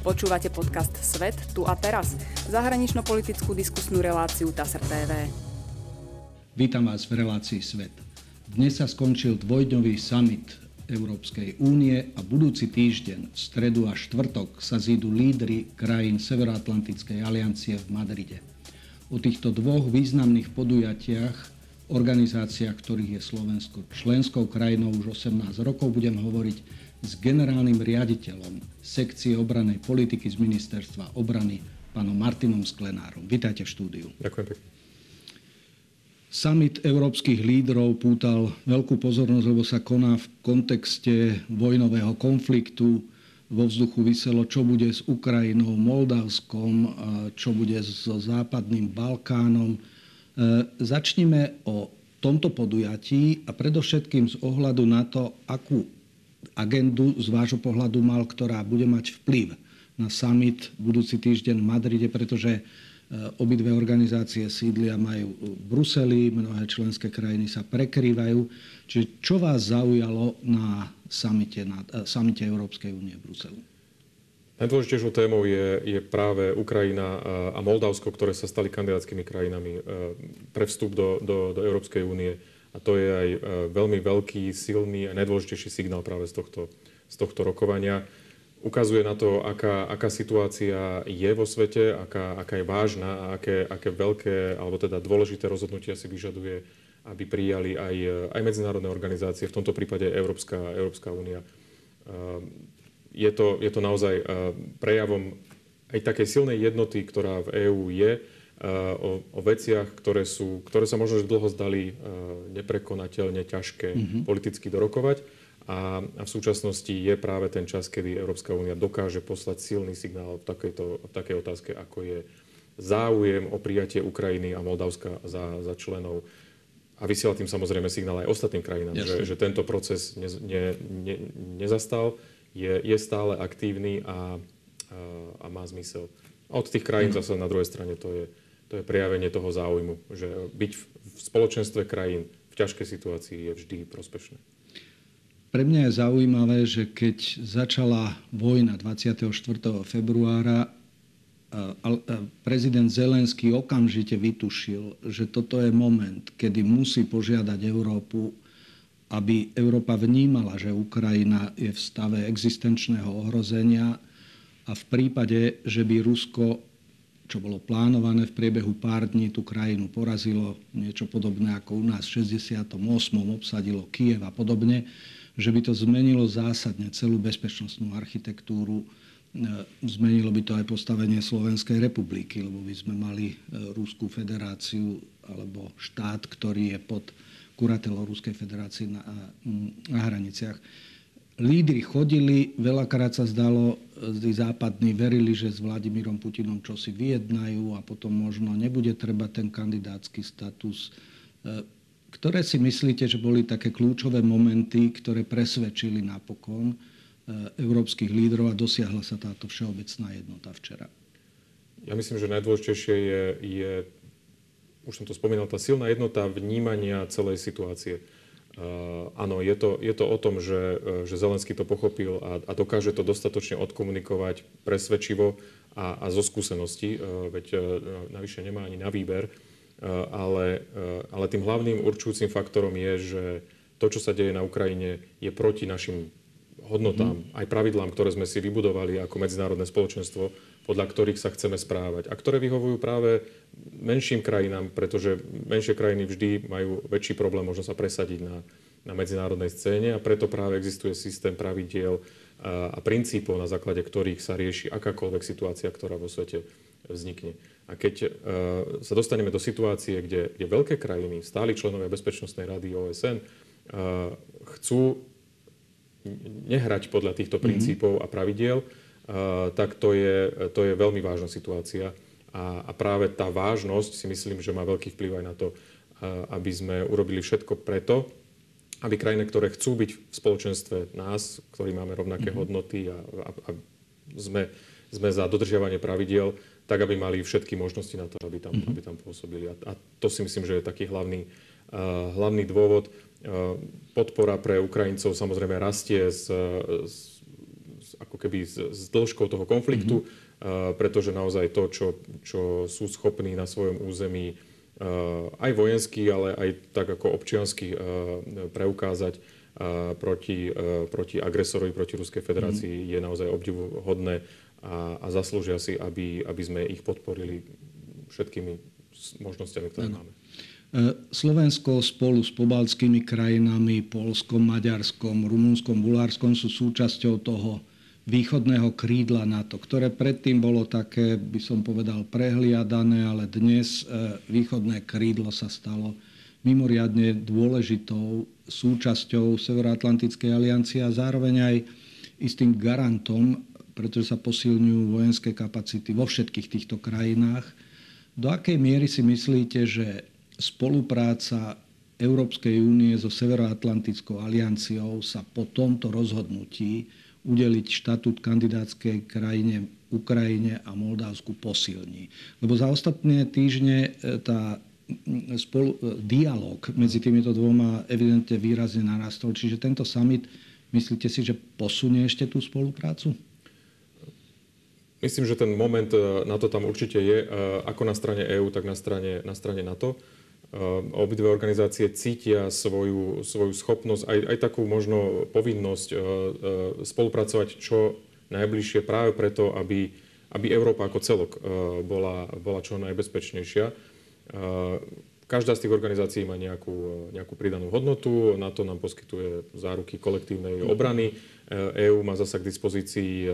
Počúvate podcast Svet tu a teraz, zahranično-politickú diskusnú reláciu TASR TV. Vítam vás v relácii Svet. Dnes sa skončil dvojdňový summit Európskej únie a budúci týždeň, v stredu a štvrtok, sa zídu lídry krajín Severoatlantickej aliancie v Madride. O týchto dvoch významných podujatiach organizáciách, ktorých je Slovensko členskou krajinou už 18 rokov, budem hovoriť s generálnym riaditeľom sekcie obranej politiky z Ministerstva obrany, pánom Martinom Sklenárom. Vítajte v štúdiu. Ďakujem pekne. Summit európskych lídrov pútal veľkú pozornosť, lebo sa koná v kontexte vojnového konfliktu. Vo vzduchu vyselo, čo bude s Ukrajinou, Moldavskom, čo bude so západným Balkánom. E, začnime o tomto podujatí a predovšetkým z ohľadu na to, akú agendu z vášho pohľadu mal, ktorá bude mať vplyv na summit budúci týždeň v Madride, pretože e, obidve organizácie sídlia majú v Bruseli, mnohé členské krajiny sa prekrývajú. Čiže čo vás zaujalo na samite, na e, samite Európskej únie v Bruseli? Najdôležitejšou témou je, je práve Ukrajina a Moldavsko, ktoré sa stali kandidátskymi krajinami e, pre vstup do, do, do Európskej únie. A to je aj e, veľmi veľký, silný a najdôležitejší signál práve z tohto, z tohto rokovania. Ukazuje na to, aká, aká situácia je vo svete, aká, aká je vážna a aké, aké veľké, alebo teda dôležité rozhodnutia si vyžaduje, aby prijali aj, aj medzinárodné organizácie, v tomto prípade Európska, Európska únia. E, je to, je to naozaj e, prejavom aj takej silnej jednoty, ktorá v EÚ je, o, o veciach, ktoré, sú, ktoré sa možno dlho zdali neprekonateľne ťažké mm-hmm. politicky dorokovať. A, a v súčasnosti je práve ten čas, kedy Európska únia dokáže poslať silný signál v, takejto, v takej otázke, ako je záujem o prijatie Ukrajiny a Moldavska za, za členov. A vysiela tým samozrejme signál aj ostatným krajinám, že, že tento proces ne, ne, ne, nezastal, je, je stále aktívny a, a, a má zmysel. A od tých krajín mm. zase na druhej strane to je, to je prejavenie toho záujmu, že byť v spoločenstve krajín v ťažkej situácii je vždy prospešné. Pre mňa je zaujímavé, že keď začala vojna 24. februára, prezident Zelenský okamžite vytušil, že toto je moment, kedy musí požiadať Európu, aby Európa vnímala, že Ukrajina je v stave existenčného ohrozenia a v prípade, že by Rusko čo bolo plánované v priebehu pár dní, tú krajinu porazilo, niečo podobné ako u nás v 68. obsadilo Kiev a podobne, že by to zmenilo zásadne celú bezpečnostnú architektúru, e, zmenilo by to aj postavenie Slovenskej republiky, lebo by sme mali e, Ruskú federáciu alebo štát, ktorý je pod kuratelou Ruskej federácie na, na hraniciach lídry chodili, veľakrát sa zdalo, tí západní verili, že s Vladimírom Putinom čo si vyjednajú a potom možno nebude treba ten kandidátsky status. E, ktoré si myslíte, že boli také kľúčové momenty, ktoré presvedčili napokon e, európskych lídrov a dosiahla sa táto všeobecná jednota včera? Ja myslím, že najdôležitejšie je, je už som to spomínal, tá silná jednota vnímania celej situácie áno, je to, je to o tom, že, e, že Zelenský to pochopil a, a dokáže to dostatočne odkomunikovať presvedčivo a, a zo skúseností, e, veď navyše nemá ani na výber, ale, ale tým hlavným určujúcim faktorom je, že to, čo sa deje na Ukrajine, je proti našim hodnotám, mm. aj pravidlám, ktoré sme si vybudovali ako medzinárodné spoločenstvo, podľa ktorých sa chceme správať a ktoré vyhovujú práve menším krajinám, pretože menšie krajiny vždy majú väčší problém možno sa presadiť na, na medzinárodnej scéne a preto práve existuje systém pravidiel a, a princípov, na základe ktorých sa rieši akákoľvek situácia, ktorá vo svete vznikne. A keď uh, sa dostaneme do situácie, kde, kde veľké krajiny, stáli členovia Bezpečnostnej rady OSN, uh, chcú nehrať podľa týchto mhm. princípov mm-hmm. a pravidiel, tak to je, to je veľmi vážna situácia. A, a práve tá vážnosť si myslím, že má veľký vplyv aj na to, aby sme urobili všetko preto, aby krajiny, ktoré chcú byť v spoločenstve nás, ktorí máme rovnaké mm-hmm. hodnoty a, a, a sme, sme za dodržiavanie pravidiel, tak aby mali všetky možnosti na to, aby tam, mm-hmm. aby tam pôsobili. A, a to si myslím, že je taký hlavný, uh, hlavný dôvod. Uh, podpora pre Ukrajincov samozrejme rastie z, z ako keby s, s dĺžkou toho konfliktu, mm-hmm. pretože naozaj to, čo, čo sú schopní na svojom území aj vojensky, ale aj tak ako občiansky preukázať proti, proti agresorovi, proti Ruskej federácii, mm-hmm. je naozaj obdivuhodné a, a zaslúžia si, aby, aby sme ich podporili všetkými možnosťami, ktoré ano. máme. Slovensko spolu s pobaltskými krajinami, Polskom, Maďarskom, Rumunskom, Bulharskom sú súčasťou toho východného krídla NATO, ktoré predtým bolo také, by som povedal, prehliadané, ale dnes e, východné krídlo sa stalo mimoriadne dôležitou súčasťou Severoatlantickej aliancie a zároveň aj istým garantom, pretože sa posilňujú vojenské kapacity vo všetkých týchto krajinách. Do akej miery si myslíte, že spolupráca Európskej únie so Severoatlantickou alianciou sa po tomto rozhodnutí udeliť štatút kandidátskej krajine Ukrajine a Moldavsku posilní. Lebo za ostatné týždne e, tá spolu, e, dialog medzi týmito dvoma evidentne výrazne narastol. Čiže tento summit, myslíte si, že posunie ešte tú spoluprácu? Myslím, že ten moment e, na to tam určite je, ako na strane EÚ, tak na strane, na strane NATO. Ehm, obidve organizácie cítia svoju, svoju schopnosť, aj, aj takú možno povinnosť uh, uh, spolupracovať čo najbližšie práve preto, aby, aby Európa ako celok bola, bola čo najbezpečnejšia. Každá z tých organizácií má nejakú, nejakú pridanú hodnotu, na to nám poskytuje záruky kolektívnej obrany. EÚ má zasa k dispozícii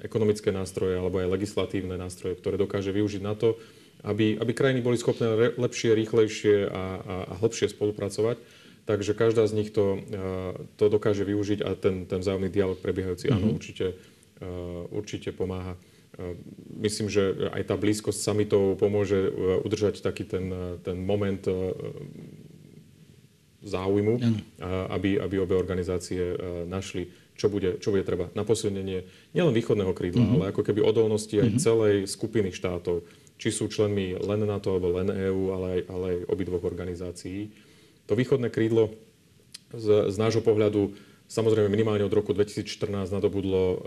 ekonomické nástroje alebo aj legislatívne nástroje, ktoré dokáže využiť na to, aby, aby krajiny boli schopné re, lepšie, rýchlejšie a, a, a hlbšie spolupracovať. Takže každá z nich to, to dokáže využiť a ten, ten vzájomný dialog prebiehajúci, mm-hmm. áno, mhm. určite, určite pomáha. Myslím, že aj tá blízkosť samitov pomôže udržať taký ten, ten moment záujmu, aby, aby obe organizácie našli, čo bude, čo bude treba na posilnenie nielen východného krídla, mm-hmm. ale ako keby odolnosti aj mm-hmm. celej skupiny štátov či sú členmi len NATO alebo len EÚ, ale aj, ale aj obidvoch organizácií. To východné krídlo z, z nášho pohľadu samozrejme minimálne od roku 2014 nadobudlo uh,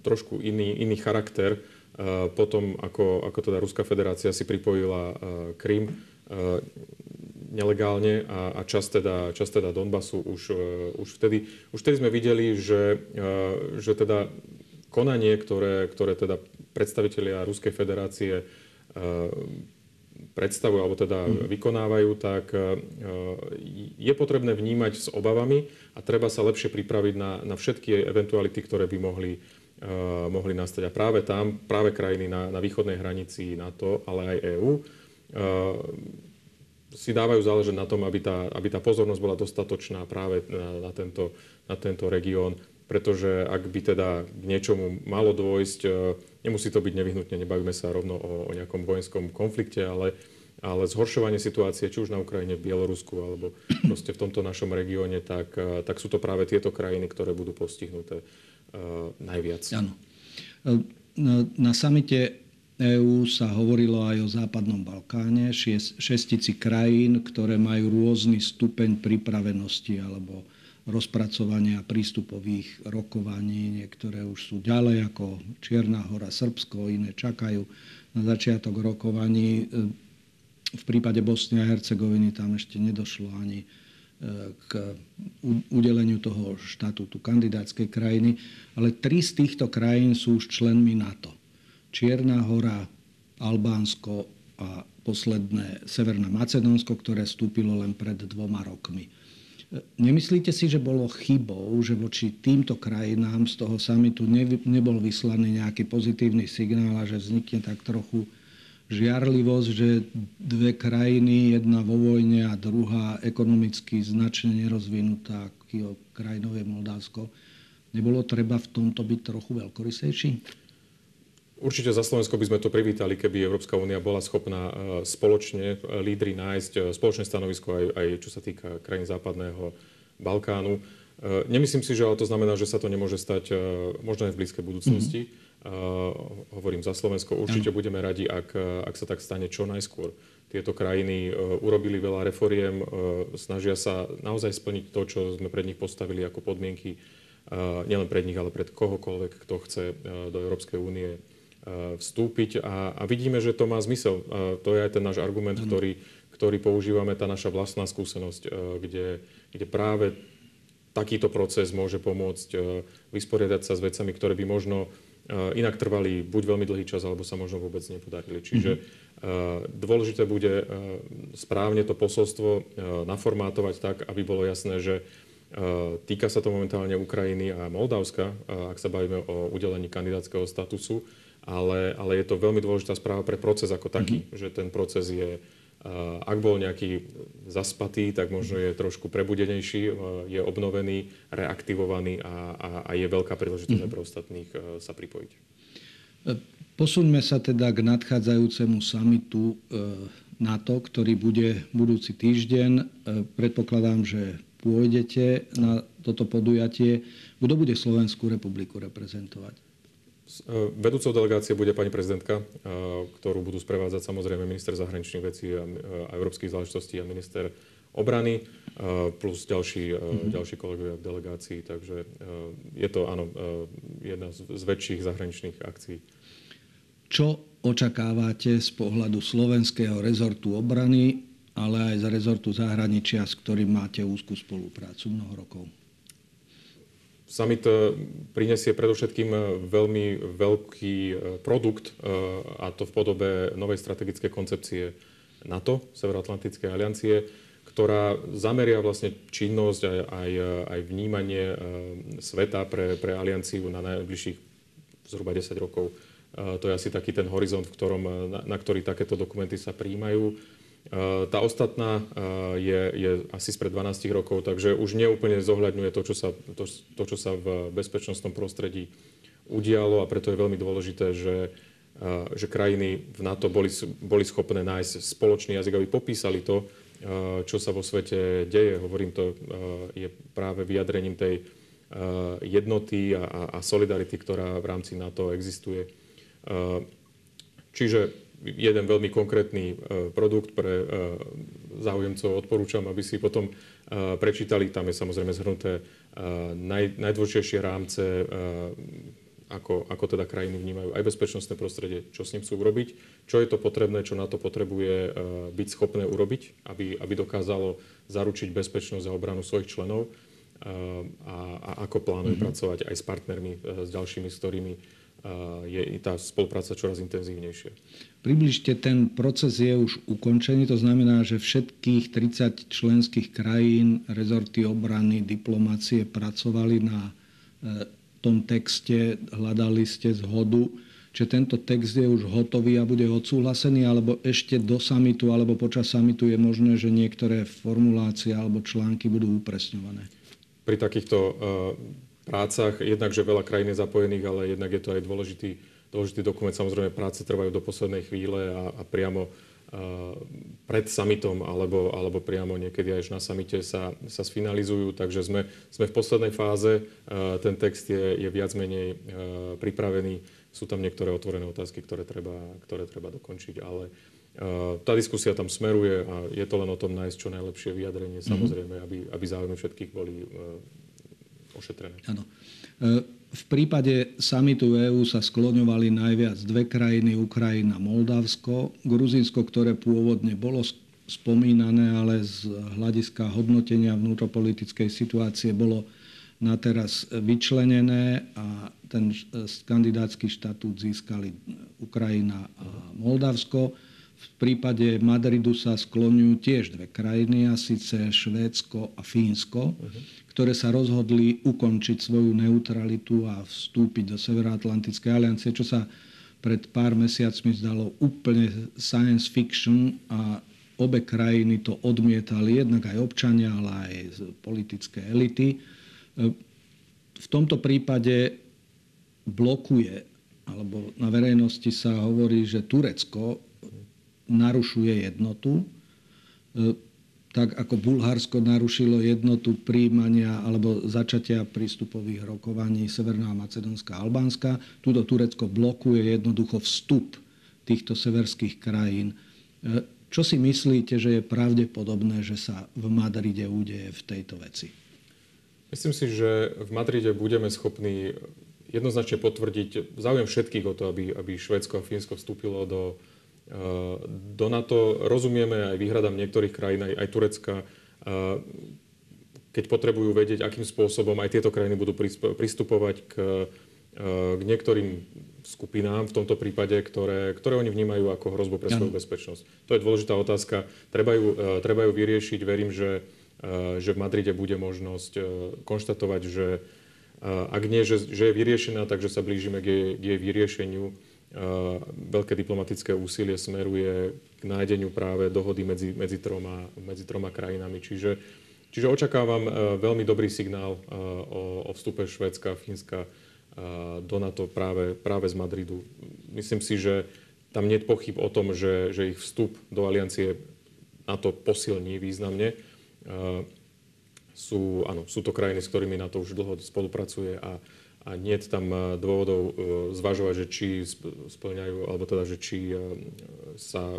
trošku iný, iný charakter uh, potom, ako, ako teda Ruská federácia si pripojila uh, Krym uh, nelegálne a, a čas teda, čas teda Donbasu už, uh, už, vtedy, už vtedy sme videli, že, uh, že teda konanie, ktoré, ktoré teda predstavitelia Ruskej federácie predstavujú alebo teda mm. vykonávajú, tak e, je potrebné vnímať s obavami a treba sa lepšie pripraviť na, na všetky eventuality, ktoré by mohli, uh, mohli nastať. A práve tam, práve krajiny na, na východnej hranici NATO, ale aj EÚ, uh, si dávajú záležať na tom, aby tá, aby tá pozornosť bola dostatočná práve na, na tento, na tento región pretože ak by teda k niečomu malo dôjsť, nemusí to byť nevyhnutne, nebavíme sa rovno o, o nejakom vojenskom konflikte, ale, ale zhoršovanie situácie, či už na Ukrajine, v Bielorusku, alebo proste v tomto našom regióne, tak, e, tak sú to práve tieto krajiny, ktoré budú postihnuté uh, najviac. Áno. Na, na samite EÚ sa hovorilo aj o Západnom Balkáne, šestici krajín, ktoré majú rôzny stupeň pripravenosti alebo rozpracovania prístupových rokovaní. Niektoré už sú ďalej ako Čierna hora, Srbsko, iné čakajú na začiatok rokovaní. V prípade Bosny a Hercegoviny tam ešte nedošlo ani e, k udeleniu toho štatútu kandidátskej krajiny, ale tri z týchto krajín sú už členmi NATO. Čierna hora, Albánsko a posledné Severné Macedónsko, ktoré vstúpilo len pred dvoma rokmi. Nemyslíte si, že bolo chybou, že voči týmto krajinám z toho samitu nebol vyslaný nejaký pozitívny signál a že vznikne tak trochu žiarlivosť, že dve krajiny, jedna vo vojne a druhá ekonomicky značne nerozvinutá, ako krajinou je Moldavsko, nebolo treba v tomto byť trochu veľkorysejší? Určite za Slovensko by sme to privítali, keby Európska únia bola schopná e, spoločne e, lídry nájsť e, spoločné stanovisko aj, aj čo sa týka krajín západného Balkánu. Nemyslím si, že ale to znamená, že sa to nemôže stať možno aj v blízkej budúcnosti. Mm-hmm. Hovorím za Slovensko. Určite ano. budeme radi, ak, ak sa tak stane čo najskôr. Tieto krajiny urobili veľa reforiem, snažia sa naozaj splniť to, čo sme pred nich postavili ako podmienky nielen pred nich, ale pred kohokoľvek, kto chce do Európskej únie vstúpiť. A, a vidíme, že to má zmysel. To je aj ten náš argument, mm. ktorý, ktorý používame, tá naša vlastná skúsenosť, kde, kde práve takýto proces môže pomôcť vysporiadať sa s vecami, ktoré by možno inak trvali buď veľmi dlhý čas, alebo sa možno vôbec nepodarili. Čiže mm-hmm. dôležité bude správne to posolstvo naformátovať tak, aby bolo jasné, že týka sa to momentálne Ukrajiny a Moldavska, ak sa bavíme o udelení kandidátskeho statusu, ale, ale je to veľmi dôležitá správa pre proces ako taký, mm-hmm. že ten proces je ak bol nejaký zaspatý, tak možno je trošku prebudenejší, je obnovený, reaktivovaný a, a, a je veľká príležitosť mm-hmm. pre ostatných sa pripojiť. E, posuňme sa teda k nadchádzajúcemu samitu e, NATO, ktorý bude budúci týždeň. E, predpokladám, že pôjdete na toto podujatie. Kto bude Slovenskú republiku reprezentovať? E, vedúcou delegácie bude pani prezidentka, e, ktorú budú sprevádzať samozrejme minister zahraničných vecí a európskych záležitostí a minister obrany, e, plus ďalší, mm-hmm. ďalší kolegovia v delegácii. Takže je to, áno, jedna z väčších zahraničných akcií. Čo očakávate z pohľadu slovenského rezortu obrany, ale aj z rezortu zahraničia, s ktorým máte úzkú spoluprácu mnoho rokov? Summit e, prinesie predovšetkým e, veľmi veľký e, produkt, a to v podobe novej strategickej koncepcie NATO, Severoatlantickej aliancie, ktorá zameria vlastne činnosť aj, aj, aj vnímanie sveta pre, pre alianciu na najbližších zhruba 10 rokov. To je asi taký ten horizont, v ktorom, na, na ktorý takéto dokumenty sa príjmajú. Tá ostatná je, je asi spred 12 rokov, takže už neúplne zohľadňuje to čo, sa, to, to, čo sa v bezpečnostnom prostredí udialo a preto je veľmi dôležité, že, že krajiny v NATO boli, boli schopné nájsť spoločný jazyk, aby popísali to, čo sa vo svete deje. Hovorím to, je práve vyjadrením tej jednoty a, a solidarity, ktorá v rámci NATO existuje. Čiže jeden veľmi konkrétny e, produkt pre e, záujemcov odporúčam, aby si potom e, prečítali. Tam je samozrejme zhrnuté naj, najdôležitejšie rámce, ako, ako teda krajiny vnímajú aj bezpečnostné prostredie, čo s ním chcú urobiť, čo je to potrebné, čo na to potrebuje byť schopné urobiť, aby, aby dokázalo zaručiť bezpečnosť a obranu svojich členov a, a ako plánuje mm-hmm. pracovať aj s partnermi, s ďalšími, s ktorými je tá spolupráca čoraz intenzívnejšia. Približte, ten proces je už ukončený, to znamená, že všetkých 30 členských krajín, rezorty obrany, diplomácie pracovali na e, tom texte, hľadali ste zhodu, že tento text je už hotový a bude odsúhlasený, alebo ešte do samitu, alebo počas samitu je možné, že niektoré formulácie alebo články budú upresňované. Pri takýchto prácach. Jednak, že veľa krajín je zapojených, ale jednak je to aj dôležitý, dôležitý dokument. Samozrejme, práce trvajú do poslednej chvíle a, a priamo pred summitom alebo, alebo priamo niekedy až na samite sa, sa sfinalizujú. Takže sme, sme v poslednej fáze. Ten text je, je viac menej pripravený. Sú tam niektoré otvorené otázky, ktoré treba, ktoré treba dokončiť, ale tá diskusia tam smeruje a je to len o tom nájsť čo najlepšie vyjadrenie, mhm. samozrejme, aby, aby záujmy všetkých boli ošetrené. Áno. E, v prípade samitu EÚ sa skloňovali najviac dve krajiny, Ukrajina Moldavsko. Gruzinsko, ktoré pôvodne bolo spomínané, ale z hľadiska hodnotenia vnútropolitickej situácie bolo na teraz vyčlenené a ten kandidátsky štatút získali Ukrajina a Moldavsko. V prípade Madridu sa skloňujú tiež dve krajiny, a síce Švédsko a Fínsko, ktoré sa rozhodli ukončiť svoju neutralitu a vstúpiť do Severoatlantickej aliancie, čo sa pred pár mesiacmi zdalo úplne science fiction a obe krajiny to odmietali, jednak aj občania, ale aj politické elity. V tomto prípade blokuje, alebo na verejnosti sa hovorí, že Turecko narušuje jednotu, e, tak ako Bulharsko narušilo jednotu príjmania alebo začatia prístupových rokovaní Severná Macedónska a Albánska. Tuto Turecko blokuje jednoducho vstup týchto severských krajín. E, čo si myslíte, že je pravdepodobné, že sa v Madride udeje v tejto veci? Myslím si, že v Madride budeme schopní jednoznačne potvrdiť záujem všetkých o to, aby, aby Švédsko a Fínsko vstúpilo do, do NATO. Rozumieme aj výhradám niektorých krajín, aj, aj Turecka, keď potrebujú vedieť, akým spôsobom aj tieto krajiny budú pristupovať k, k niektorým skupinám, v tomto prípade, ktoré, ktoré oni vnímajú ako hrozbu pre svoju bezpečnosť. To je dôležitá otázka. Treba ju, e, treba ju vyriešiť. Verím, že, e, že v Madride bude možnosť e, konštatovať, že ak nie, že, že je vyriešená, takže sa blížime k jej, k jej vyriešeniu. Veľké diplomatické úsilie smeruje k nájdeniu práve dohody medzi, medzi, troma, medzi troma krajinami. Čiže, čiže očakávam veľmi dobrý signál o, o vstupe Švedska, Fínska, do NATO práve, práve z Madridu. Myslím si, že tam nie je pochyb o tom, že, že ich vstup do aliancie NATO posilní významne. Sú, áno, sú to krajiny, s ktorými NATO už dlho spolupracuje a, a nie je tam dôvodov e, zvažovať, že či splňajú, alebo teda, že či e, sa e,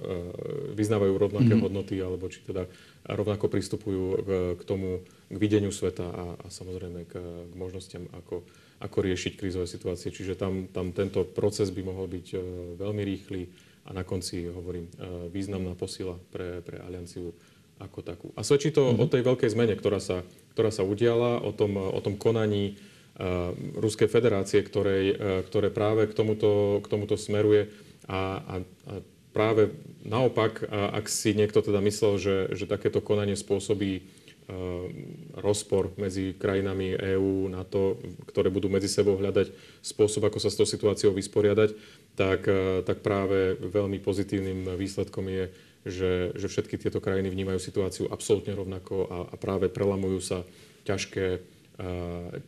vyznávajú rovnaké mm-hmm. hodnoty, alebo či teda rovnako pristupujú k, k tomu, k videniu sveta a, a samozrejme k, k možnostiam, ako, ako riešiť krízové situácie. Čiže tam, tam tento proces by mohol byť e, veľmi rýchly a na konci, hovorím, e, významná posila pre, pre alianciu ako takú. A svedčí to mm-hmm. o tej veľkej zmene, ktorá sa, ktorá sa udiala, o tom, o tom konaní Ruskej federácie, ktorej, uh, ktoré práve k tomuto, k tomuto smeruje. A, a, a práve naopak, a, ak si niekto teda myslel, že, že takéto konanie spôsobí rozpor medzi krajinami EÚ, NATO, ktoré budú medzi sebou hľadať spôsob, ako sa s tou situáciou vysporiadať, tak, tak práve veľmi pozitívnym výsledkom je, že, že všetky tieto krajiny vnímajú situáciu absolútne rovnako a, a práve prelamujú sa ťažké,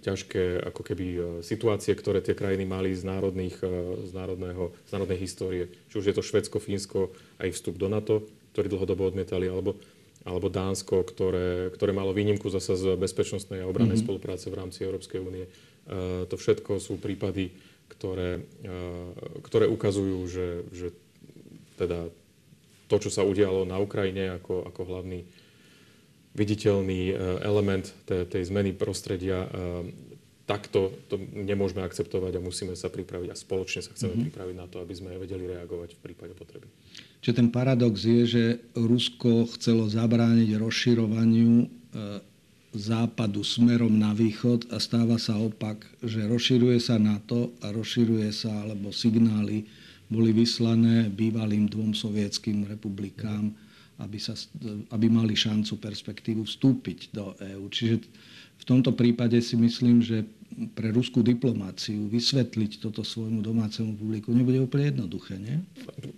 ťažké ako keby e, situácie, ktoré tie krajiny mali z, národných, z, národného, z národnej histórie. Či už je to Švedsko, Fínsko, aj vstup do NATO, ktorí dlhodobo odmietali, alebo alebo Dánsko, ktoré, ktoré malo výnimku zasa z bezpečnostnej a obrannej mm-hmm. spolupráce v rámci Európskej únie. Uh, to všetko sú prípady, ktoré, ktoré ukazujú, že, že teda to, čo sa udialo na Ukrajine ako, ako hlavný viditeľný uh, element tej, zmeny prostredia, takto to nemôžeme akceptovať a musíme sa pripraviť a spoločne sa chceme mm-hmm. pripraviť na to, aby sme vedeli reagovať v prípade potreby. Čiže ten paradox je, že Rusko chcelo zabrániť rozširovaniu e, západu smerom na východ a stáva sa opak, že rozširuje sa NATO a rozširuje sa, alebo signály boli vyslané bývalým dvom sovietským republikám, aby, sa, aby mali šancu, perspektívu vstúpiť do EÚ. Čiže v tomto prípade si myslím, že pre ruskú diplomáciu vysvetliť toto svojmu domácemu publiku nebude úplne jednoduché, nie?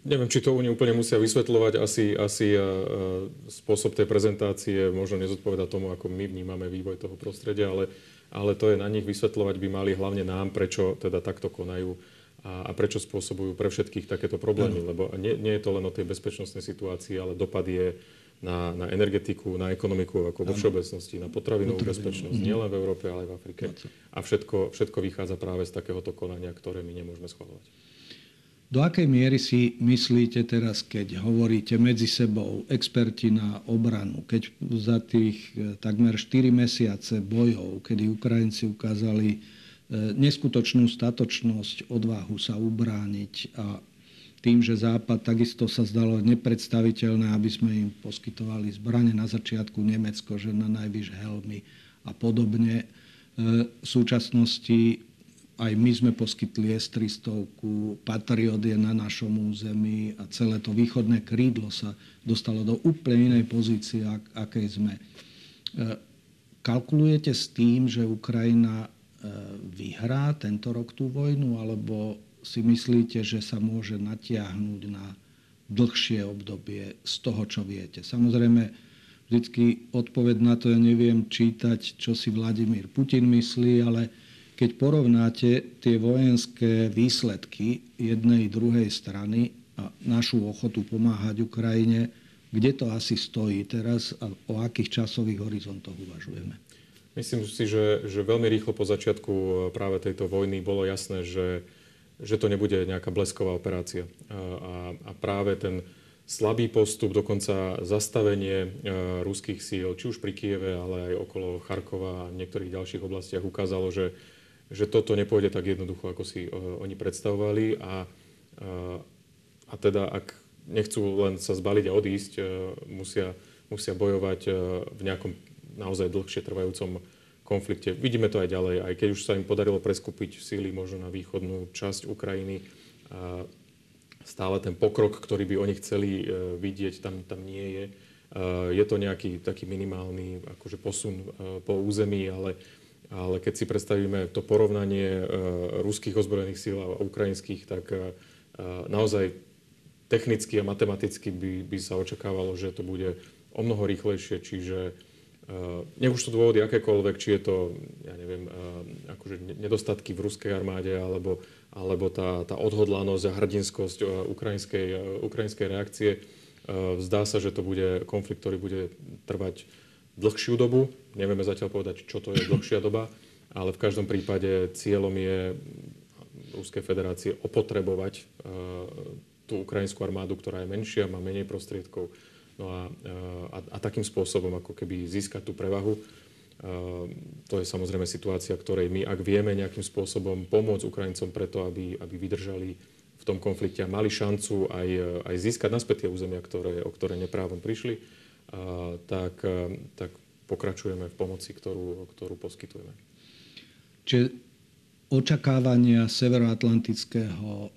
Neviem, či to oni úplne musia vysvetľovať. Asi, asi uh, spôsob tej prezentácie možno nezodpoveda tomu, ako my vnímame vývoj toho prostredia, ale, ale to je na nich vysvetľovať by mali hlavne nám, prečo teda takto konajú a, a prečo spôsobujú pre všetkých takéto problémy. Lebo nie, nie je to len o tej bezpečnostnej situácii, ale dopad je na, na energetiku, na ekonomiku ako vo všeobecnosti, na potravinovú bezpečnosť, mm-hmm. nielen v Európe, ale aj v Afrike. A všetko, všetko vychádza práve z takéhoto konania, ktoré my nemôžeme schvalovať. Do akej miery si myslíte teraz, keď hovoríte medzi sebou experti na obranu, keď za tých e, takmer 4 mesiace bojov, kedy Ukrajinci ukázali neskutočnú statočnosť, odvahu sa ubrániť a tým, že Západ takisto sa zdalo nepredstaviteľné, aby sme im poskytovali zbrane na začiatku Nemecko, že na najvyš helmy a podobne. E, v súčasnosti aj my sme poskytli S-300, Patriot je na našom území a celé to východné krídlo sa dostalo do úplne inej pozície, akej sme. E, kalkulujete s tým, že Ukrajina e, vyhrá tento rok tú vojnu, alebo si myslíte, že sa môže natiahnuť na dlhšie obdobie z toho, čo viete. Samozrejme, vždycky odpoved na to ja neviem čítať, čo si Vladimír Putin myslí, ale keď porovnáte tie vojenské výsledky jednej druhej strany a našu ochotu pomáhať Ukrajine, kde to asi stojí teraz a o akých časových horizontoch uvažujeme? Myslím si, že, že veľmi rýchlo po začiatku práve tejto vojny bolo jasné, že že to nebude nejaká blesková operácia. A, a práve ten slabý postup, dokonca zastavenie ruských síl, či už pri Kieve, ale aj okolo Charkova a niektorých ďalších oblastiach ukázalo, že, že toto nepôjde tak jednoducho, ako si oni predstavovali. A, a teda, ak nechcú len sa zbaliť a odísť, musia, musia bojovať v nejakom naozaj dlhšie trvajúcom konflikte. Vidíme to aj ďalej, aj keď už sa im podarilo preskupiť síly možno na východnú časť Ukrajiny, stále ten pokrok, ktorý by oni chceli e, vidieť, tam, tam nie je. E, je to nejaký taký minimálny akože posun e, po území, ale, ale keď si predstavíme to porovnanie ruských ozbrojených síl a ukrajinských, tak naozaj technicky a matematicky by, by sa očakávalo, že to bude o mnoho rýchlejšie, čiže nech už sú dôvody akékoľvek, či je to, ja neviem, uh, akože nedostatky v ruskej armáde, alebo, alebo tá, tá odhodlanosť a hrdinskosť uh, ukrajinskej, ukrajinskej reakcie. Zdá sa, že to bude konflikt, ktorý bude trvať dlhšiu dobu. Nevieme zatiaľ povedať, čo to je dlhšia doba, ale v každom prípade cieľom je Ruskej federácie opotrebovať tú ukrajinskú armádu, ktorá je menšia, má menej prostriedkov, No a, a, a takým spôsobom ako keby získať tú prevahu. To je samozrejme situácia, ktorej my, ak vieme nejakým spôsobom pomôcť Ukrajincom preto, aby, aby vydržali v tom konflikte a mali šancu aj, aj získať naspäť tie územia, ktoré, o ktoré neprávom prišli, tak, tak pokračujeme v pomoci, ktorú, ktorú poskytujeme. Čiže očakávania Severoatlantického,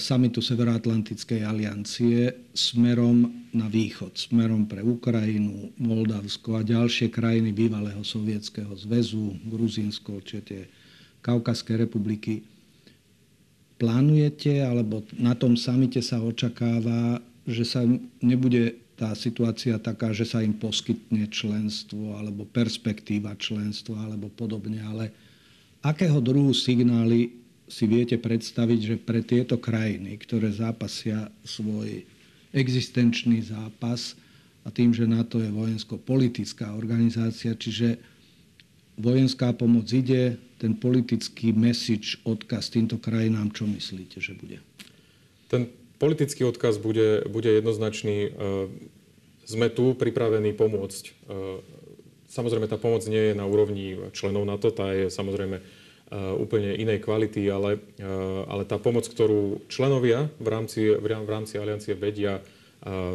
samitu Severoatlantickej aliancie smerom na východ, smerom pre Ukrajinu, Moldavsko a ďalšie krajiny bývalého sovietského zväzu, Gruzínsko, či tie Kaukaské republiky. Plánujete, alebo na tom samite sa očakáva, že sa nebude tá situácia taká, že sa im poskytne členstvo alebo perspektíva členstva alebo podobne, ale Akého druhu signály si viete predstaviť, že pre tieto krajiny, ktoré zápasia svoj existenčný zápas a tým, že NATO je vojensko-politická organizácia, čiže vojenská pomoc ide, ten politický message, odkaz týmto krajinám, čo myslíte, že bude? Ten politický odkaz bude, bude jednoznačný. Sme tu pripravení pomôcť Samozrejme, tá pomoc nie je na úrovni členov NATO, tá je samozrejme e, úplne inej kvality, ale, e, ale tá pomoc, ktorú členovia v rámci, v rámci aliancie vedia e,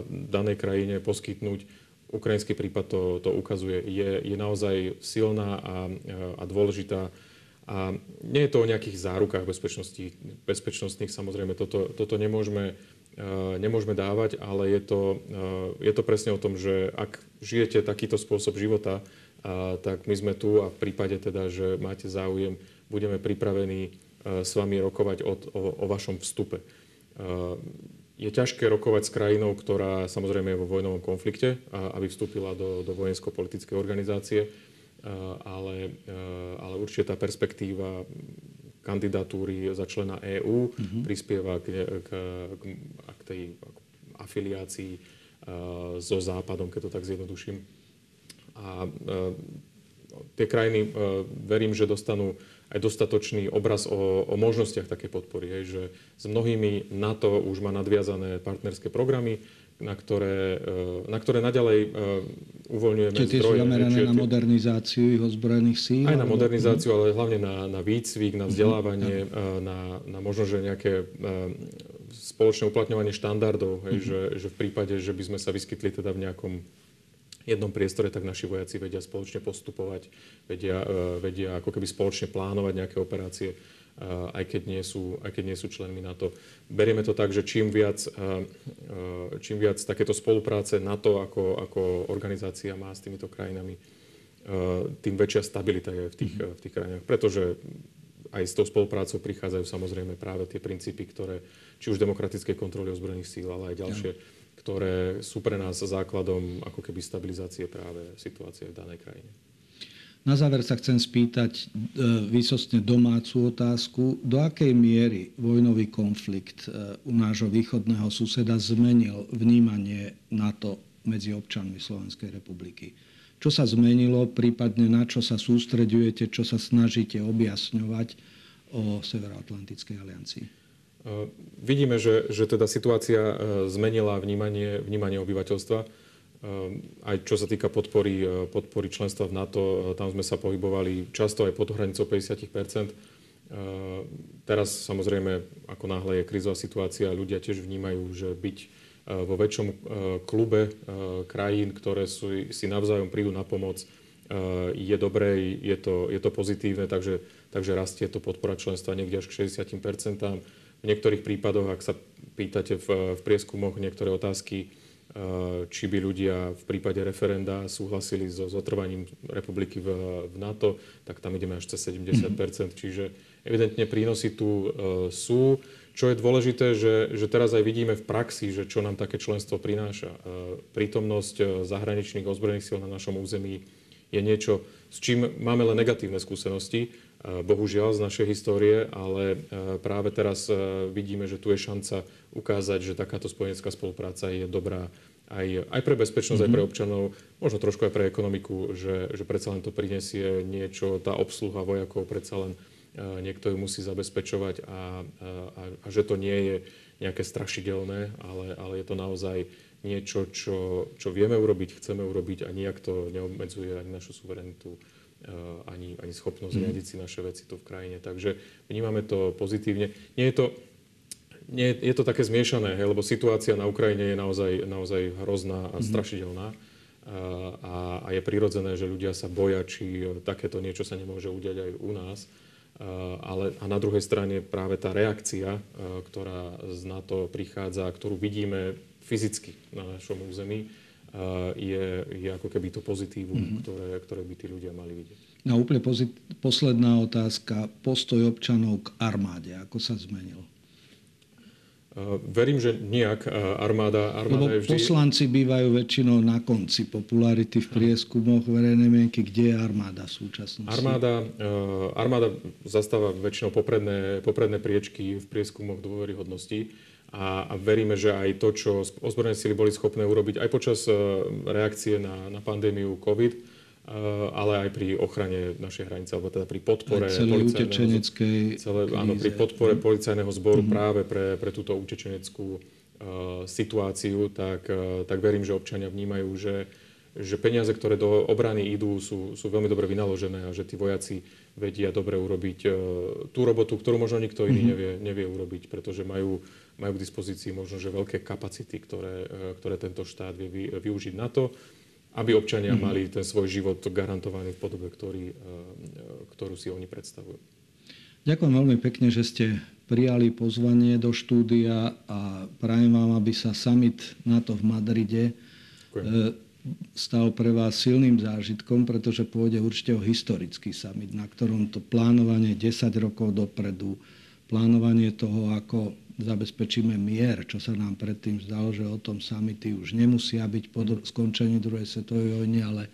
danej krajine poskytnúť, ukrajinský prípad to, to ukazuje, je, je naozaj silná a, a dôležitá. A nie je to o nejakých zárukách bezpečnosti, bezpečnostných, samozrejme, toto, toto nemôžeme, nemôžeme dávať, ale je to, je to presne o tom, že ak žijete takýto spôsob života, tak my sme tu a v prípade teda, že máte záujem, budeme pripravení a, s vami rokovať o, o, o vašom vstupe. Je ťažké rokovať s krajinou, ktorá samozrejme je vo vojnovom konflikte, aby vstúpila do, do vojensko-politickej organizácie, ale, ale určite tá perspektíva kandidatúry za člena EÚ mm-hmm. prispieva k, k, k, k tej afiliácii so Západom, keď to tak zjednoduším. A tie krajiny, verím, že dostanú aj dostatočný obraz o, o možnostiach také podpory. Hej, že s mnohými NATO už má nadviazané partnerské programy, na ktoré, na ktoré naďalej uvoľňujeme Čiže tie zdroje. sú zamerané na modernizáciu ich ozbrojených síl? Aj na modernizáciu, ale hlavne na, na výcvik, na vzdelávanie, uh-huh. na, na možno, že nejaké spoločné uplatňovanie štandardov, hej, mm-hmm. že, že v prípade, že by sme sa vyskytli teda v nejakom jednom priestore, tak naši vojaci vedia spoločne postupovať, vedia, vedia ako keby spoločne plánovať nejaké operácie, aj, keď nie sú, aj keď nie sú členmi NATO. Berieme to tak, že čím viac, uh, čím viac takéto spolupráce NATO ako, ako organizácia má s týmito krajinami, tým väčšia stabilita je v tých, mm-hmm. v tých krajinách. Pretože aj s tou spoluprácou prichádzajú samozrejme práve tie princípy, ktoré, či už demokratickej kontroly ozbrojených síl, ale aj ďalšie, ja. ktoré sú pre nás základom ako keby stabilizácie práve situácie v danej krajine. Na záver sa chcem spýtať e, výsostne domácu otázku. Do akej miery vojnový konflikt e, u nášho východného suseda zmenil vnímanie NATO medzi občanmi Slovenskej republiky? Čo sa zmenilo, prípadne na čo sa sústreďujete, čo sa snažíte objasňovať o Severoatlantickej aliancii? Vidíme, že, že teda situácia zmenila vnímanie, vnímanie obyvateľstva. Aj čo sa týka podpory, podpory členstva v NATO, tam sme sa pohybovali často aj pod hranicou 50% Teraz samozrejme, ako náhle je krizová situácia, ľudia tiež vnímajú, že byť vo väčšom klube krajín, ktoré sú, si navzájom prídu na pomoc, je dobré, je to, je to pozitívne, takže, takže rastie to podpora členstva niekde až k 60% V niektorých prípadoch, ak sa pýtate v, v prieskumoch niektoré otázky, či by ľudia v prípade referenda súhlasili so zotrvaním republiky v, v NATO, tak tam ideme až cez 70 mm-hmm. Čiže evidentne prínosy tu uh, sú. Čo je dôležité, že, že teraz aj vidíme v praxi, že čo nám také členstvo prináša. Uh, prítomnosť zahraničných ozbrojených síl na našom území je niečo, s čím máme len negatívne skúsenosti, bohužiaľ z našej histórie, ale práve teraz vidíme, že tu je šanca ukázať, že takáto spojenecká spolupráca je dobrá aj, aj pre bezpečnosť, mm-hmm. aj pre mhm. občanov, možno trošku aj pre ekonomiku, že, že predsa len to prinesie niečo, tá obsluha vojakov predsa len niekto ju musí zabezpečovať a, a, a že to nie je nejaké strašidelné, ale, ale je to naozaj niečo, čo, čo vieme urobiť, chceme urobiť a nijak to neobmedzuje ani našu suverenitu, eh, ani, ani schopnosť mm. riadiť si naše veci tu v krajine. Takže vnímame to pozitívne. Nie je to, nie, je to také zmiešané, hej, lebo situácia na Ukrajine je naozaj, naozaj hrozná a mm. strašidelná. A, a, a je prirodzené, že ľudia sa boja, či takéto niečo sa nemôže udiať aj u nás. A, ale, a na druhej strane práve tá reakcia, ktorá z NATO prichádza, ktorú vidíme fyzicky na našom území, je, je ako keby to pozitívum, mm-hmm. ktoré, ktoré by tí ľudia mali vidieť. No úplne pozit- posledná otázka. Postoj občanov k armáde, ako sa zmenil? Uh, verím, že nejak armáda, armáda Lebo je vždy... poslanci bývajú väčšinou na konci popularity v prieskumoch verejnej mienky. Kde je armáda v súčasnosti? Armáda, armáda zastáva väčšinou popredné, popredné priečky v prieskumoch dôveryhodnosti a, a veríme, že aj to, čo ozbrojené sily boli schopné urobiť aj počas e, reakcie na, na pandémiu COVID, e, ale aj pri ochrane našej hranice, alebo teda pri podpore utečeneckej celé, áno, pri podpore mhm. policajného zboru mm-hmm. práve pre, pre túto utečeneckú uh, situáciu, tak, uh, tak verím, že občania vnímajú, že, že peniaze, ktoré do obrany idú, sú, sú veľmi dobre vynaložené a že tí vojaci vedia dobre urobiť uh, tú robotu, ktorú možno nikto iný mm-hmm. nevie, nevie urobiť, pretože majú majú k dispozícii možno, že veľké kapacity, ktoré, e, ktoré tento štát vie využiť na to, aby občania mm-hmm. mali ten svoj život garantovaný v podobe, ktorý, e, ktorú si oni predstavujú. Ďakujem veľmi pekne, že ste prijali pozvanie do štúdia a prajem vám, aby sa summit NATO v Madride Ďakujem. E, stal pre vás silným zážitkom, pretože pôjde určite o historický summit, na ktorom to plánovanie 10 rokov dopredu, plánovanie toho, ako zabezpečíme mier, čo sa nám predtým zdalo, že o tom samity už nemusia byť po skončení druhej svetovej vojny, ale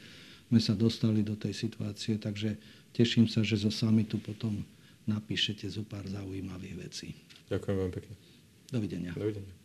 sme sa dostali do tej situácie, takže teším sa, že zo samitu potom napíšete zo pár zaujímavých vecí. Ďakujem veľmi pekne. Dovidenia. Dovidenia.